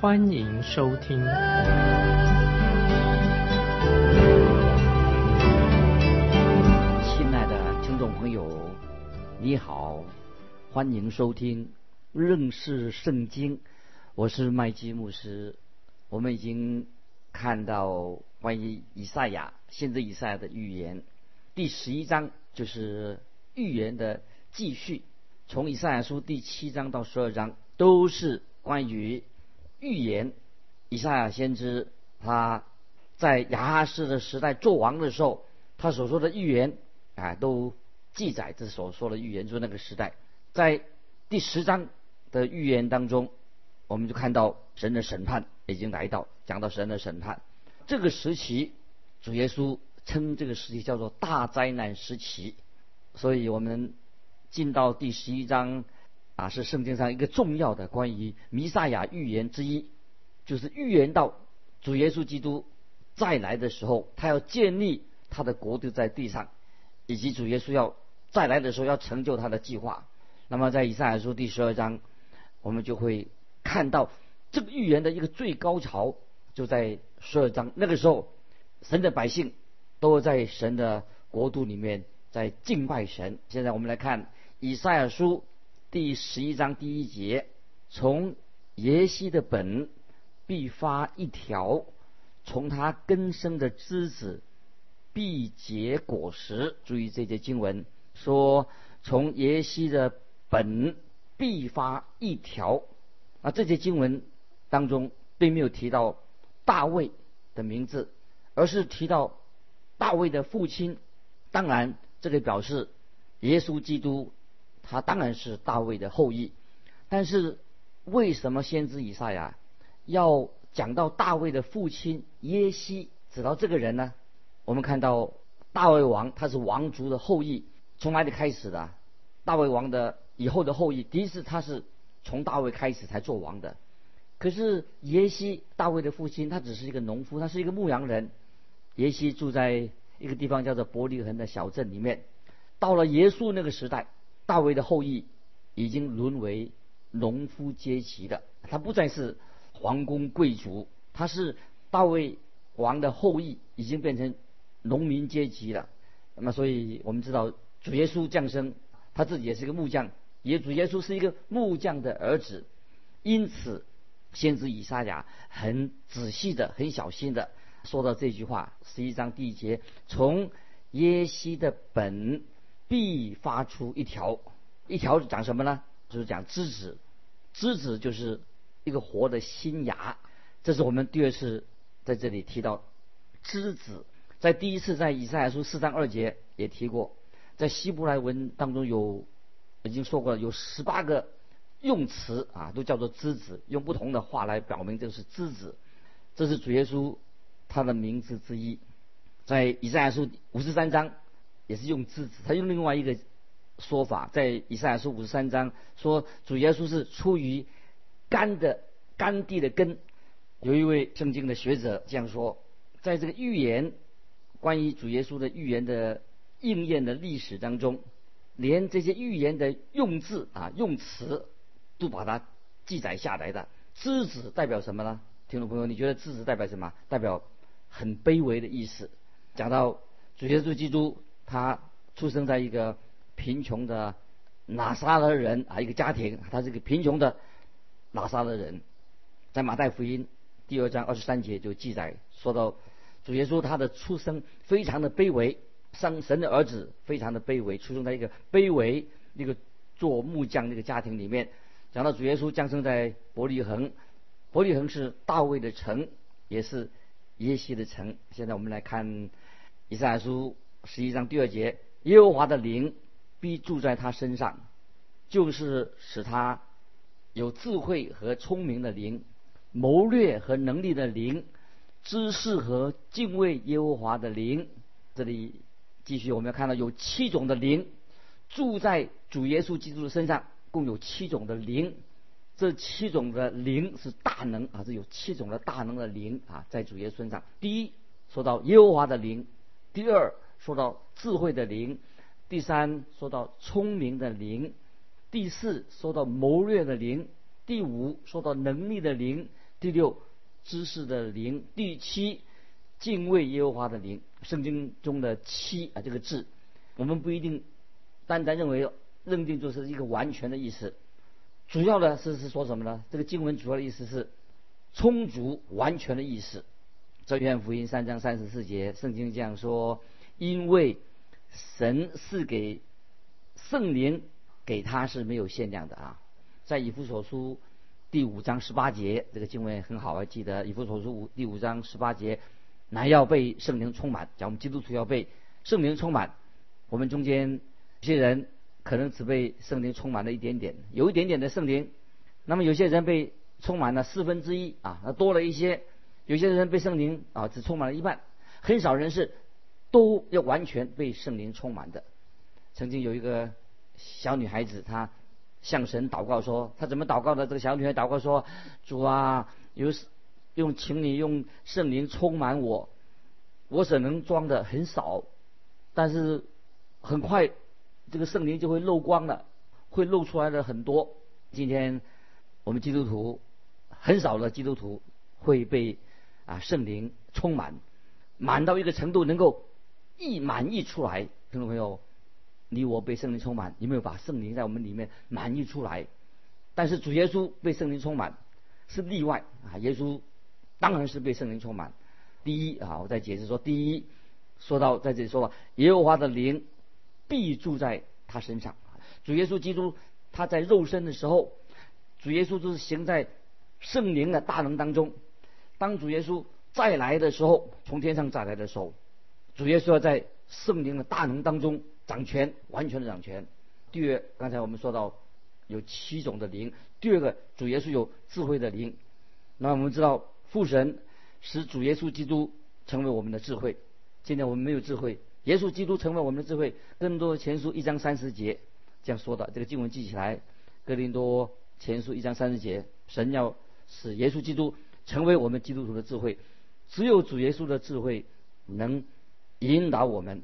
欢迎收听。亲爱的听众朋友，你好，欢迎收听认识圣经。我是麦基牧师。我们已经看到关于以赛亚，先知以赛亚的预言。第十一章就是预言的继续，从以赛亚书第七章到十二章都是关于预言。以赛亚先知他在亚哈斯的时代做王的时候，他所说的预言啊，都记载这所说的预言，就是那个时代。在第十章的预言当中，我们就看到神的审判已经来到，讲到神的审判。这个时期，主耶稣称这个时期叫做大灾难时期。所以我们进到第十一章啊，是圣经上一个重要的关于弥赛亚预言之一，就是预言到主耶稣基督再来的时候，他要建立他的国度在地上，以及主耶稣要再来的时候要成就他的计划。那么在以赛亚书第十二章，我们就会。看到这个预言的一个最高潮，就在十二章。那个时候，神的百姓都在神的国度里面在敬拜神。现在我们来看以赛亚书第十一章第一节：从耶西的本必发一条，从他根生的枝子必结果实。注意这节经文说：从耶西的本必发一条。啊，这些经文当中并没有提到大卫的名字，而是提到大卫的父亲。当然，这个表示耶稣基督他当然是大卫的后裔。但是，为什么先知以赛亚要讲到大卫的父亲耶西，指到这个人呢？我们看到大卫王他是王族的后裔，从哪里开始的？大卫王的以后的后裔，第一次他是。从大卫开始才做王的，可是耶西大卫的父亲，他只是一个农夫，他是一个牧羊人。耶西住在一个地方叫做伯利恒的小镇里面。到了耶稣那个时代，大卫的后裔已经沦为农夫阶级的，他不再是皇宫贵族，他是大卫王的后裔，已经变成农民阶级了。那么，所以我们知道主耶稣降生，他自己也是个木匠。也主耶稣是一个木匠的儿子，因此先知以撒雅很仔细的、很小心的说到这句话。十一章第一节，从耶西的本必发出一条，一条讲什么呢？就是讲枝子，枝子就是一个活的新芽。这是我们第二次在这里提到枝子，在第一次在以赛亚书四章二节也提过，在希伯来文当中有。已经说过了，有十八个用词啊，都叫做枝子，用不同的话来表明这是枝子。这是主耶稣他的名字之一。在以赛亚书五十三章也是用枝子，他用另外一个说法，在以赛亚书五十三章说主耶稣是出于干的干地的根。有一位圣经的学者这样说，在这个预言关于主耶稣的预言的应验的历史当中。连这些预言的用字啊、用词，都把它记载下来的。枝子代表什么呢？听众朋友，你觉得枝子代表什么？代表很卑微的意思。讲到主耶稣基督，他出生在一个贫穷的拿撒勒人啊，一个家庭，他是一个贫穷的拿撒勒人。在马太福音第二章二十三节就记载说到，主耶稣他的出生非常的卑微。上神的儿子非常的卑微，出生在一个卑微那个做木匠那个家庭里面。讲到主耶稣降生在伯利恒，伯利恒是大卫的城，也是耶西的城。现在我们来看以赛亚书十一章第二节：耶和华的灵必住在他身上，就是使他有智慧和聪明的灵，谋略和能力的灵，知识和敬畏耶和华的灵。这里继续，我们要看到有七种的灵住在主耶稣基督的身上，共有七种的灵。这七种的灵是大能啊，这有七种的大能的灵啊，在主耶稣身上。第一，说到耶和华的灵；第二，说到智慧的灵；第三，说到聪明的灵；第四，说到谋略的灵；第五，说到能力的灵；第六，知识的灵；第七，敬畏耶和华的灵。圣经中的七啊，这个字，我们不一定单单认为认定就是一个完全的意思。主要的是是说什么呢？这个经文主要的意思是充足、完全的意思。这约翰福音三章三十四节，圣经这样说：因为神是给圣灵给他是没有限量的啊。在以弗所书第五章十八节，这个经文很好，啊，记得以弗所书五第五章十八节，乃要被圣灵充满。讲我们基督徒要被圣灵充满。我们中间有些人。可能只被圣灵充满了一点点，有一点点的圣灵。那么有些人被充满了四分之一啊，那多了一些。有些人被圣灵啊只充满了一半，很少人是都要完全被圣灵充满的。曾经有一个小女孩子，她向神祷告说：“她怎么祷告的？”这个小女孩祷告说：“主啊，有用，请你用圣灵充满我。我所能装的很少，但是很快。”这个圣灵就会漏光了，会漏出来的很多。今天我们基督徒很少的基督徒会被啊圣灵充满，满到一个程度能够一满溢出来。听众朋友，你我被圣灵充满，有没有把圣灵在我们里面满溢出来？但是主耶稣被圣灵充满是例外啊，耶稣当然是被圣灵充满。第一啊，我再解释说，第一说到在这里说吧耶和华的灵。必住在他身上。主耶稣基督他在肉身的时候，主耶稣就是行在圣灵的大能当中。当主耶稣再来的时候，从天上再来的时候，主耶稣要在圣灵的大能当中掌权，完全的掌权。第二，刚才我们说到有七种的灵。第二个，主耶稣有智慧的灵。那我们知道父神使主耶稣基督成为我们的智慧。今天我们没有智慧。耶稣基督成为我们的智慧。更多前书一章三十节这样说的，这个经文记起来。哥林多前书一章三十节，神要使耶稣基督成为我们基督徒的智慧。只有主耶稣的智慧能引导我们，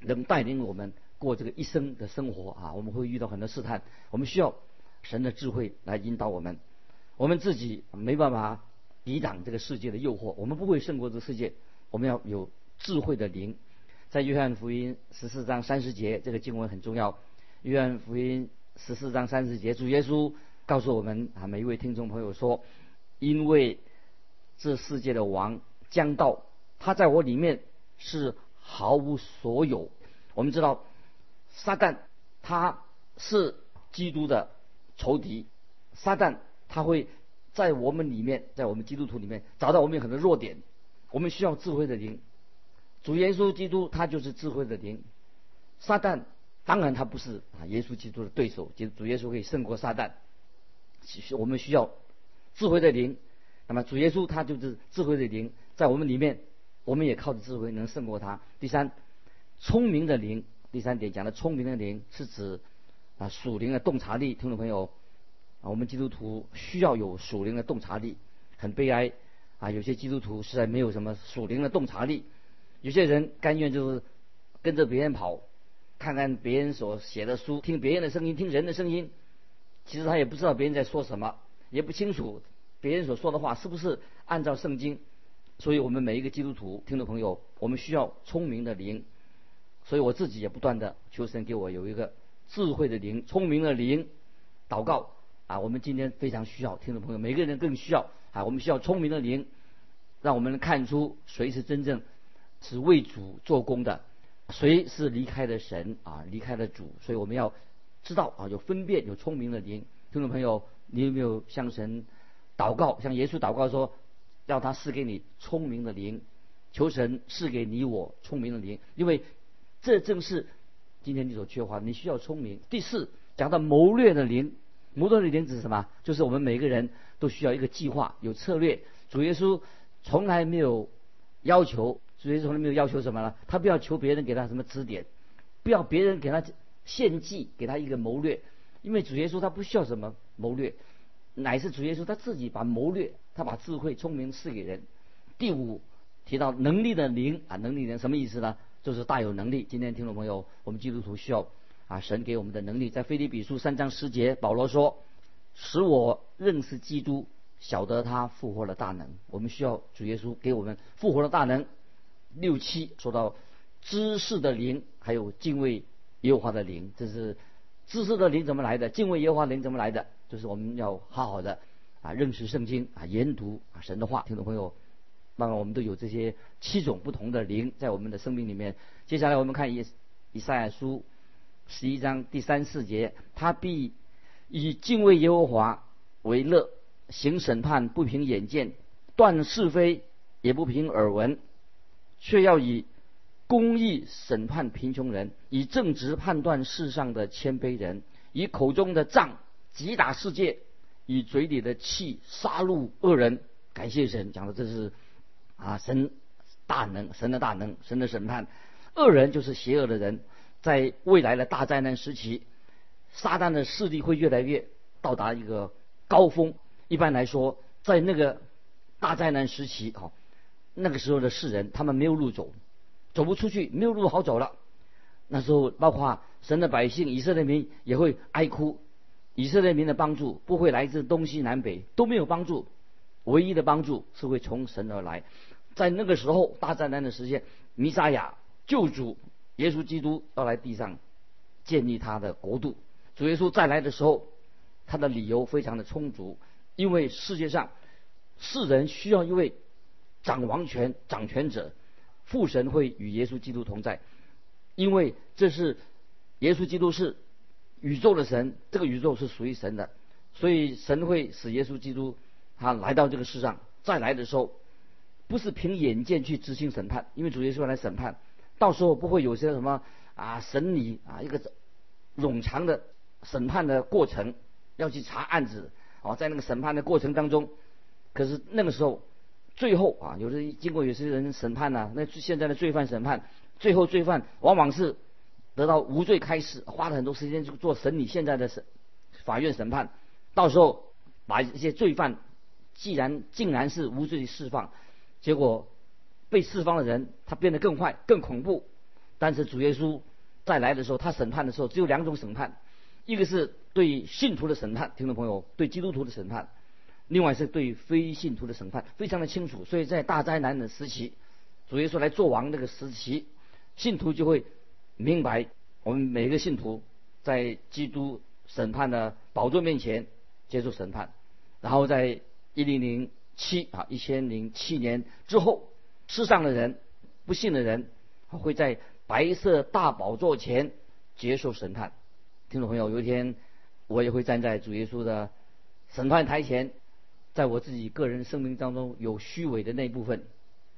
能带领我们过这个一生的生活啊！我们会遇到很多试探，我们需要神的智慧来引导我们。我们自己没办法抵挡这个世界的诱惑，我们不会胜过这个世界。我们要有智慧的灵。在约翰福音十四章三十节，这个经文很重要。约翰福音十四章三十节，主耶稣告诉我们啊，每一位听众朋友说：“因为这世界的王将到，他在我里面是毫无所有。”我们知道，撒旦他是基督的仇敌，撒旦他会在我们里面，在我们基督徒里面找到我们有很多弱点，我们需要智慧的灵。主耶稣基督他就是智慧的灵，撒旦当然他不是啊耶稣基督的对手，就主耶稣可以胜过撒旦。其实我们需要智慧的灵，那么主耶稣他就是智慧的灵，在我们里面，我们也靠着智慧能胜过他。第三，聪明的灵，第三点讲的聪明的灵是指啊属灵的洞察力。听众朋友啊，我们基督徒需要有属灵的洞察力。很悲哀啊，有些基督徒实在没有什么属灵的洞察力。有些人甘愿就是跟着别人跑，看看别人所写的书，听别人的声音，听人的声音。其实他也不知道别人在说什么，也不清楚别人所说的话是不是按照圣经。所以我们每一个基督徒听众朋友，我们需要聪明的灵。所以我自己也不断的求神给我有一个智慧的灵、聪明的灵。祷告啊，我们今天非常需要听众朋友，每个人更需要啊，我们需要聪明的灵，让我们能看出谁是真正。是为主做工的，谁是离开了神啊？离开了主，所以我们要知道啊，有分辨，有聪明的灵。听众朋友，你有没有向神祷告，向耶稣祷告说，要他赐给你聪明的灵，求神赐给你我聪明的灵，因为这正是今天你所缺乏，你需要聪明。第四，讲到谋略的灵，谋略的灵指什么？就是我们每个人都需要一个计划，有策略。主耶稣从来没有要求，主耶稣从来没有要求什么呢？他不要求别人给他什么指点，不要别人给他献祭，给他一个谋略，因为主耶稣他不需要什么谋略，乃是主耶稣他自己把谋略，他把智慧、聪明赐给人。第五提到能力的灵啊，能力人什么意思呢？就是大有能力。今天听众朋友，我们基督徒需要啊，神给我们的能力，在腓立比书三章十节，保罗说：“使我认识基督。”晓得他复活的大能，我们需要主耶稣给我们复活的大能。六七说到知识的灵，还有敬畏耶和华的灵，这是知识的灵怎么来的？敬畏耶和华灵怎么来的？就是我们要好好的啊认识圣经啊研读啊神的话。听众朋友，那么我们都有这些七种不同的灵在我们的生命里面。接下来我们看以以赛亚书十一章第三四节，他必以敬畏耶和华为乐。行审判不凭眼见，断是非也不凭耳闻，却要以公义审判贫穷人，以正直判断世上的谦卑人，以口中的杖击打世界，以嘴里的气杀戮恶人。感谢神，讲的这是啊神大能，神的大能，神的审判。恶人就是邪恶的人，在未来的大灾难时期，撒旦的势力会越来越到达一个高峰。一般来说，在那个大灾难时期，哈，那个时候的世人，他们没有路走，走不出去，没有路好走了。那时候，包括神的百姓以色列民也会哀哭，以色列民的帮助不会来自东西南北，都没有帮助，唯一的帮助是会从神而来。在那个时候，大灾难的时间，弥撒亚救主耶稣基督要来地上建立他的国度。主耶稣再来的时候，他的理由非常的充足。因为世界上世人需要一位掌王权、掌权者，父神会与耶稣基督同在，因为这是耶稣基督是宇宙的神，这个宇宙是属于神的，所以神会使耶稣基督他来到这个世上，再来的时候不是凭眼见去执行审判，因为主耶稣来审判，到时候不会有些什么啊审理啊一个冗长的审判的过程，要去查案子。哦，在那个审判的过程当中，可是那个时候，最后啊，有的经过有些人审判呢，那现在的罪犯审判，最后罪犯往往是得到无罪开始，花了很多时间去做审理。现在的审法院审判，到时候把一些罪犯，既然竟然是无罪释放，结果被释放的人他变得更坏、更恐怖。但是主耶稣再来的时候，他审判的时候只有两种审判。一个是对信徒的审判，听众朋友，对基督徒的审判；另外是对非信徒的审判，非常的清楚。所以在大灾难的时期，主耶稣来做王那个时期，信徒就会明白，我们每个信徒在基督审判的宝座面前接受审判。然后在一零零七啊一千零七年之后，世上的人不信的人会在白色大宝座前接受审判。听众朋友，有一天我也会站在主耶稣的审判台前，在我自己个人生命当中有虚伪的那部分，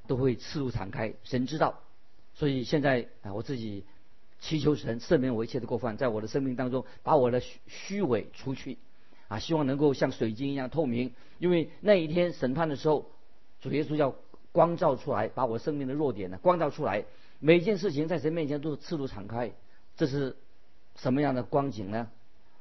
都会赤露敞开，神知道。所以现在啊，我自己祈求神赦免我一切的过犯，在我的生命当中把我的虚虚伪除去，啊，希望能够像水晶一样透明。因为那一天审判的时候，主耶稣要光照出来，把我生命的弱点呢光照出来，每件事情在神面前都是赤露敞开，这是。什么样的光景呢？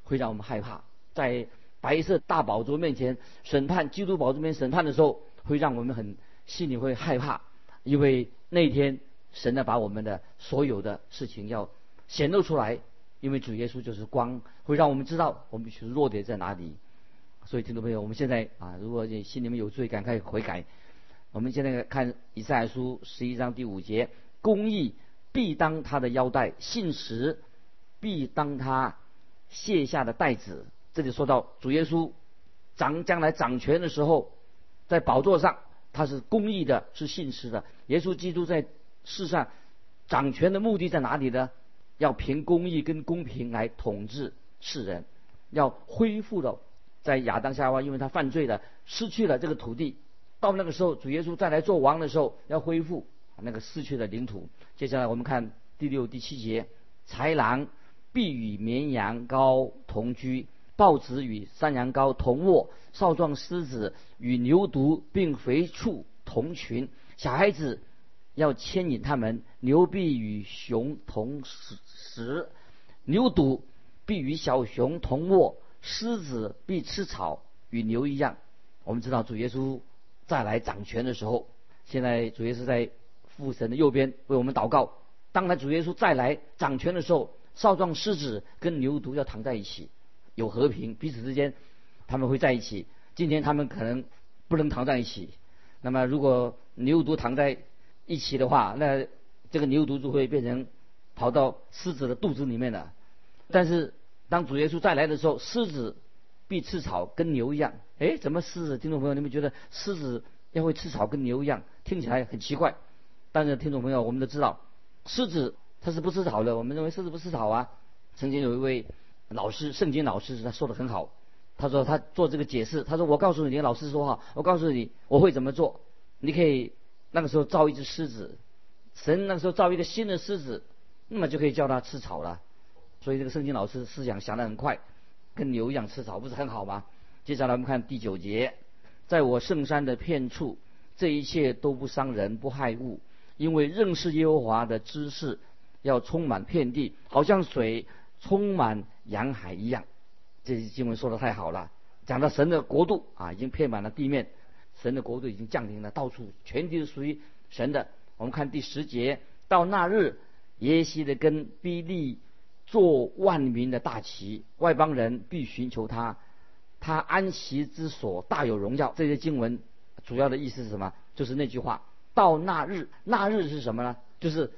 会让我们害怕？在白色大宝座面前审判，基督宝座面前审判的时候，会让我们很心里会害怕，因为那一天神呢把我们的所有的事情要显露出来，因为主耶稣就是光，会让我们知道我们其实弱点在哪里。所以听众朋友，我们现在啊，如果你心里面有罪，赶快悔改。我们现在看以赛亚书十一章第五节：公义必当他的腰带，信实。必当他卸下的带子，这里说到主耶稣掌将来掌权的时候，在宝座上他是公义的，是信实的。耶稣基督在世上掌权的目的在哪里呢？要凭公义跟公平来统治世人，要恢复了在亚当夏娃因为他犯罪了，失去了这个土地。到那个时候，主耶稣再来做王的时候，要恢复那个失去的领土。接下来我们看第六、第七节，豺狼。必与绵羊羔同居，豹子与山羊羔同卧，少壮狮子与牛犊并肥畜同群，小孩子要牵引他们。牛必与熊同食食，牛犊必与小熊同卧，狮子必吃草，与牛一样。我们知道主耶稣再来掌权的时候，现在主耶稣在父神的右边为我们祷告。当他主耶稣再来掌权的时候，少壮狮子跟牛犊要躺在一起，有和平，彼此之间他们会在一起。今天他们可能不能躺在一起。那么如果牛犊躺在一起的话，那这个牛犊就会变成跑到狮子的肚子里面了。但是当主耶稣再来的时候，狮子必吃草，跟牛一样。哎，怎么狮子？听众朋友，你们觉得狮子要会吃草，跟牛一样，听起来很奇怪。但是听众朋友，我们都知道。狮子它是不吃草的，我们认为狮子不吃草啊。曾经有一位老师，圣经老师，他说的很好。他说他做这个解释，他说我告诉你，老师说哈，我告诉你我会怎么做。你可以那个时候造一只狮子，神那个时候造一个新的狮子，那么就可以叫它吃草了。所以这个圣经老师思想想得很快，跟牛一样吃草，不是很好吗？接下来我们看第九节，在我圣山的片处，这一切都不伤人，不害物。因为认识耶和华的知识要充满遍地，好像水充满洋海一样。这些经文说的太好了，讲到神的国度啊，已经遍满了地面，神的国度已经降临了，到处全地是属于神的。我们看第十节，到那日，耶西的根必立做万民的大旗，外邦人必寻求他，他安息之所大有荣耀。这些经文主要的意思是什么？就是那句话。到那日，那日是什么呢？就是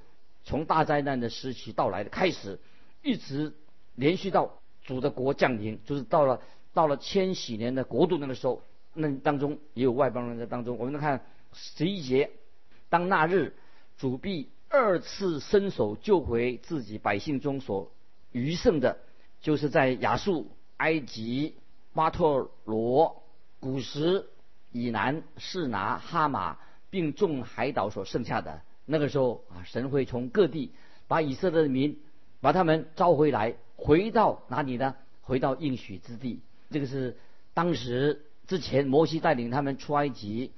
从大灾难的时期到来的开始，一直连续到主的国降临，就是到了到了千禧年的国度那个时候，那当中也有外邦人在当中。我们看十一节，当那日，主必二次伸手救回自己百姓中所余剩的，就是在亚述、埃及、巴特罗、古时以南、士拿、哈马。并众海岛所剩下的那个时候啊，神会从各地把以色列的民把他们召回来，回到哪里呢？回到应许之地。这个是当时之前摩西带领他们出埃及，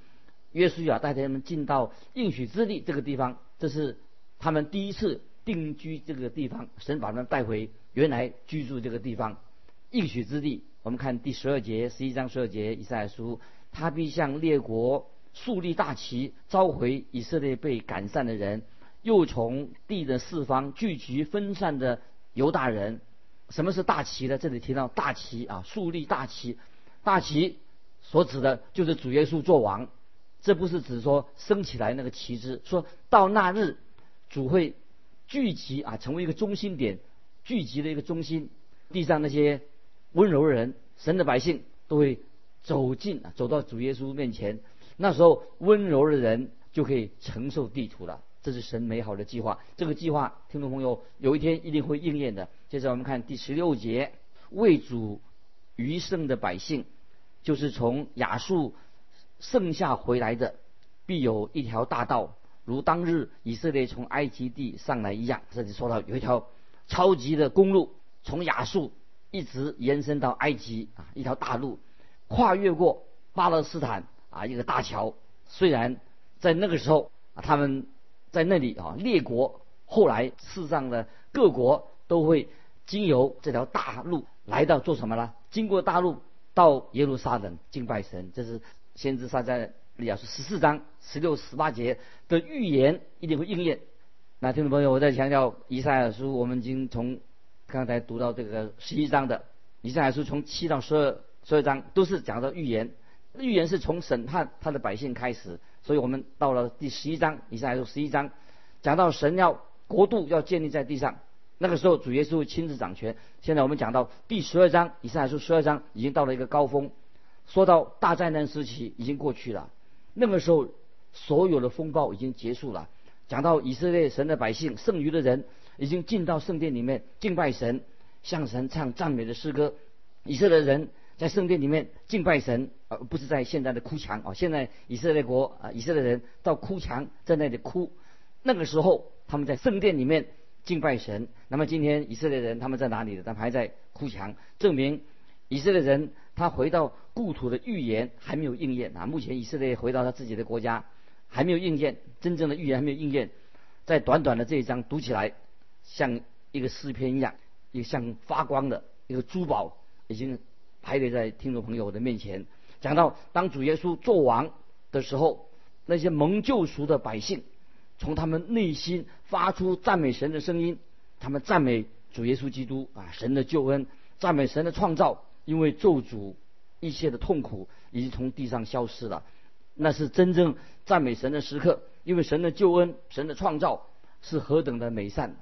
约书亚带他们进到应许之地这个地方，这是他们第一次定居这个地方。神把他们带回原来居住这个地方，应许之地。我们看第十二节，十一章十二节，以赛亚书，他必向列国。树立大旗，召回以色列被赶散的人，又从地的四方聚集分散的犹大人。什么是大旗呢？这里提到大旗啊，树立大旗。大旗所指的就是主耶稣做王。这不是指说升起来那个旗帜。说到那日，主会聚集啊，成为一个中心点，聚集的一个中心。地上那些温柔的人，神的百姓都会走进，走到主耶稣面前。那时候温柔的人就可以承受地图了，这是神美好的计划。这个计划，听众朋友，有一天一定会应验的。接着我们看第十六节，为主余剩的百姓，就是从亚述剩下回来的，必有一条大道，如当日以色列从埃及地上来一样。这里说到有一条超级的公路，从亚述一直延伸到埃及啊，一条大路，跨越过巴勒斯坦。啊，一个大桥，虽然在那个时候啊，他们在那里啊，列国后来世上的各国都会经由这条大路来到做什么呢？经过大路到耶路撒冷敬拜神，这是先知撒在利亚书十四章十六、十八节的预言一定会应验。那听众朋友，我再强调，以赛亚书我们已经从刚才读到这个十一章的以赛亚书，从七到十二十二章都是讲的预言。预言是从审判他的百姓开始，所以我们到了第十一章，以赛亚书十一章，讲到神要国度要建立在地上，那个时候主耶稣亲自掌权。现在我们讲到第十二章，以上来说十二章已经到了一个高峰，说到大灾难时期已经过去了，那个时候所有的风暴已经结束了。讲到以色列神的百姓，剩余的人已经进到圣殿里面敬拜神，向神唱赞美的诗歌，以色列人。在圣殿里面敬拜神，而不是在现在的哭墙啊！现在以色列国啊，以色列人到哭墙在那里哭。那个时候他们在圣殿里面敬拜神。那么今天以色列人他们在哪里呢？他们还在哭墙，证明以色列人他回到故土的预言还没有应验啊！目前以色列回到他自己的国家，还没有应验，真正的预言还没有应验，在短短的这一章读起来，像一个诗篇一样，一个像发光的一个珠宝，已经排列在听众朋友的面前。讲到当主耶稣做王的时候，那些蒙救赎的百姓，从他们内心发出赞美神的声音，他们赞美主耶稣基督啊，神的救恩，赞美神的创造，因为咒诅一切的痛苦已经从地上消失了。那是真正赞美神的时刻，因为神的救恩、神的创造是何等的美善。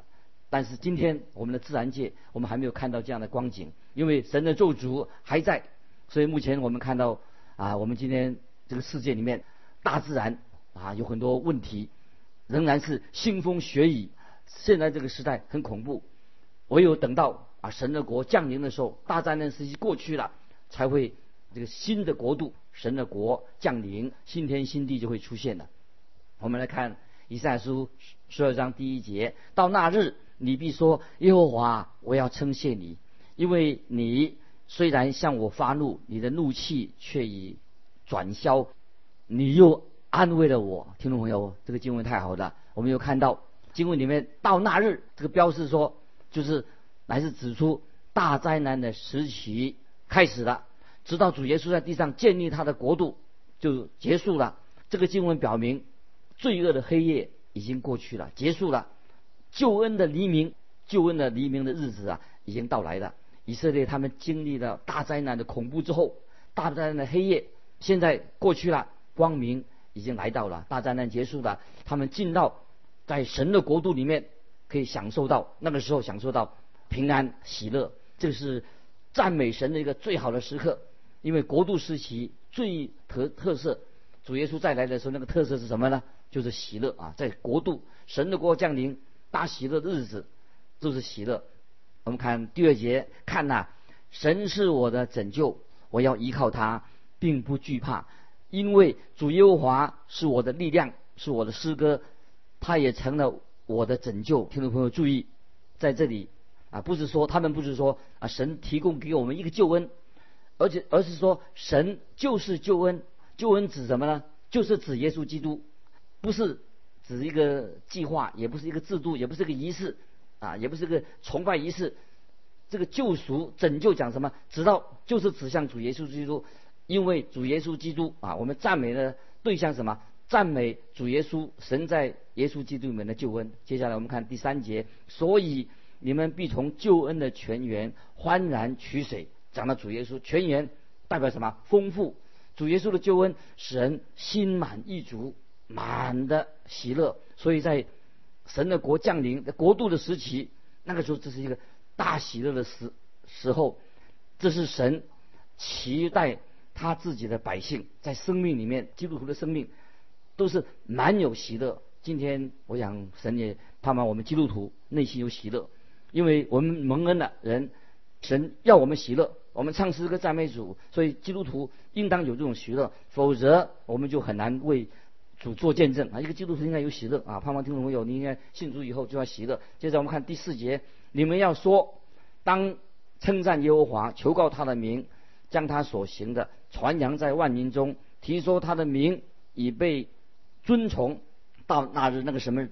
但是今天我们的自然界，我们还没有看到这样的光景，因为神的咒诅还在。所以目前我们看到啊，我们今天这个世界里面，大自然啊有很多问题，仍然是腥风血雨。现在这个时代很恐怖，唯有等到啊神的国降临的时候，大灾难时期过去了，才会这个新的国度。神的国降临，新天新地就会出现了。我们来看以赛书十二章第一节：到那日，你必说：耶和华，我要称谢你，因为你虽然向我发怒，你的怒气却已转消，你又安慰了我。听众朋友，这个经文太好了。我们又看到经文里面“到那日”这个标示说，就是乃是指出大灾难的时期开始了。直到主耶稣在地上建立他的国度，就结束了。这个经文表明，罪恶的黑夜已经过去了，结束了。救恩的黎明，救恩的黎明的日子啊，已经到来了。以色列他们经历了大灾难的恐怖之后，大灾难的黑夜现在过去了，光明已经来到了。大灾难结束了，他们进到在神的国度里面，可以享受到那个时候享受到平安喜乐。这是赞美神的一个最好的时刻。因为国度时期最特特色，主耶稣再来的时候，那个特色是什么呢？就是喜乐啊，在国度神的国降临大喜乐的日子，就是喜乐。我们看第二节，看呐，神是我的拯救，我要依靠他，并不惧怕，因为主耶和华是我的力量，是我的诗歌，他也成了我的拯救。听众朋友注意，在这里啊，不是说他们不是说啊，神提供给我们一个救恩。而且，而是说，神就是救恩，救恩指什么呢？就是指耶稣基督，不是指一个计划，也不是一个制度，也不是个仪式，啊，也不是个崇拜仪式。这个救赎、拯救讲什么？直到就是指向主耶稣基督，因为主耶稣基督啊，我们赞美的对象什么？赞美主耶稣，神在耶稣基督里面的救恩。接下来我们看第三节，所以你们必从救恩的泉源欢然取水。讲到主耶稣泉源代表什么？丰富。主耶稣的救恩使人心满意足，满的喜乐。所以在神的国降临的国度的时期，那个时候这是一个大喜乐的时时候。这是神期待他自己的百姓在生命里面，基督徒的生命都是满有喜乐。今天我想神也盼望我们基督徒内心有喜乐，因为我们蒙恩的人，神要我们喜乐。我们唱诗歌赞美主，所以基督徒应当有这种喜乐，否则我们就很难为主做见证啊！一个基督徒应该有喜乐啊！盼望听众朋友，你应该信主以后就要喜乐。接着我们看第四节，你们要说，当称赞耶和华，求告他的名，将他所行的传扬在万民中，提说他的名已被尊崇。到那日那个什么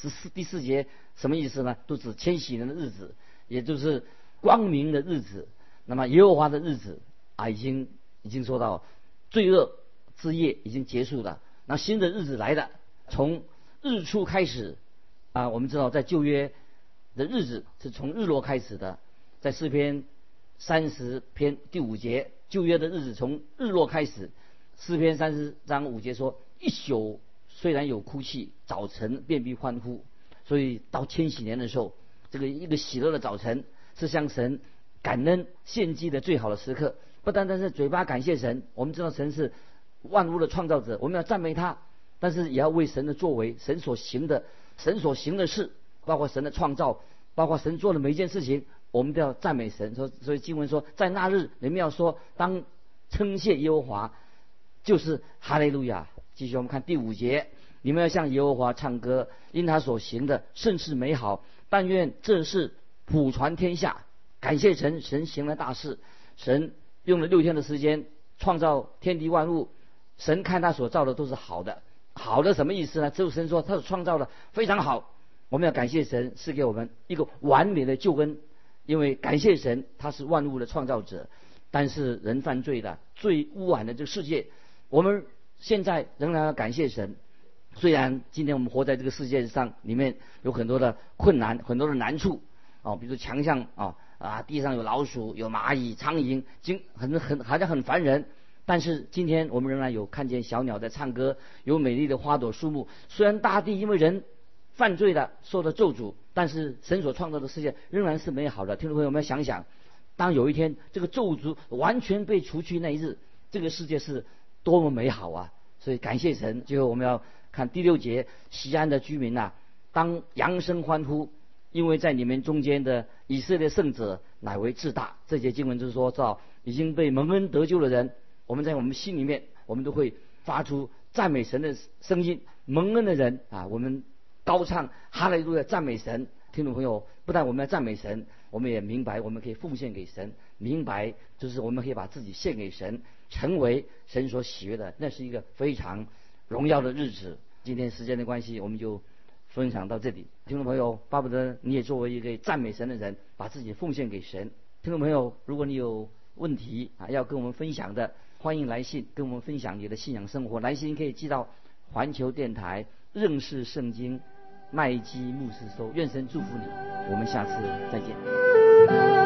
十四第四节什么意思呢？都指千禧年的日子，也就是光明的日子。那么耶和华的日子啊，已经已经说到罪恶之夜已经结束了。那新的日子来了，从日出开始啊，我们知道在旧约的日子是从日落开始的，在诗篇三十篇第五节，旧约的日子从日落开始。诗篇三十章五节说：一宿虽然有哭泣，早晨便必欢呼。所以到千禧年的时候，这个一个喜乐的早晨是向神。感恩献祭的最好的时刻，不单单是嘴巴感谢神，我们知道神是万物的创造者，我们要赞美他，但是也要为神的作为、神所行的、神所行的事，包括神的创造，包括神做的每一件事情，我们都要赞美神。说，所以经文说，在那日你们要说，当称谢耶和华，就是哈利路亚。继续我们看第五节，你们要向耶和华唱歌，因他所行的甚是美好，但愿这事普传天下。感谢神，神行了大事。神用了六天的时间创造天地万物，神看他所造的都是好的，好的什么意思呢？只有神说他创造的非常好，我们要感谢神是给我们一个完美的救恩，因为感谢神他是万物的创造者。但是人犯罪的最污染的这个世界，我们现在仍然要感谢神。虽然今天我们活在这个世界上，里面有很多的困难，很多的难处，哦，比如强项啊啊，地上有老鼠、有蚂蚁、苍蝇，经很很好像很烦人。但是今天我们仍然有看见小鸟在唱歌，有美丽的花朵树木。虽然大地因为人犯罪的受了咒诅，但是神所创造的世界仍然是美好的。听众朋友们想想，当有一天这个咒诅完全被除去那一日，这个世界是多么美好啊！所以感谢神。最后我们要看第六节，西安的居民呐，当扬声欢呼，因为在你们中间的以色列圣者乃为至大。这节经文就是说，到已经被蒙恩得救的人。我们在我们心里面，我们都会发出赞美神的声音。蒙恩的人啊，我们高唱哈利路亚赞美神。听众朋友，不但我们要赞美神，我们也明白我们可以奉献给神，明白就是我们可以把自己献给神，成为神所喜悦的，那是一个非常荣耀的日子。今天时间的关系，我们就分享到这里。听众朋友，巴不得你也作为一个赞美神的人，把自己奉献给神。听众朋友，如果你有问题啊，要跟我们分享的。欢迎来信跟我们分享你的信仰生活。来信可以寄到环球电台认识圣经麦基牧师说。愿神祝福你，我们下次再见。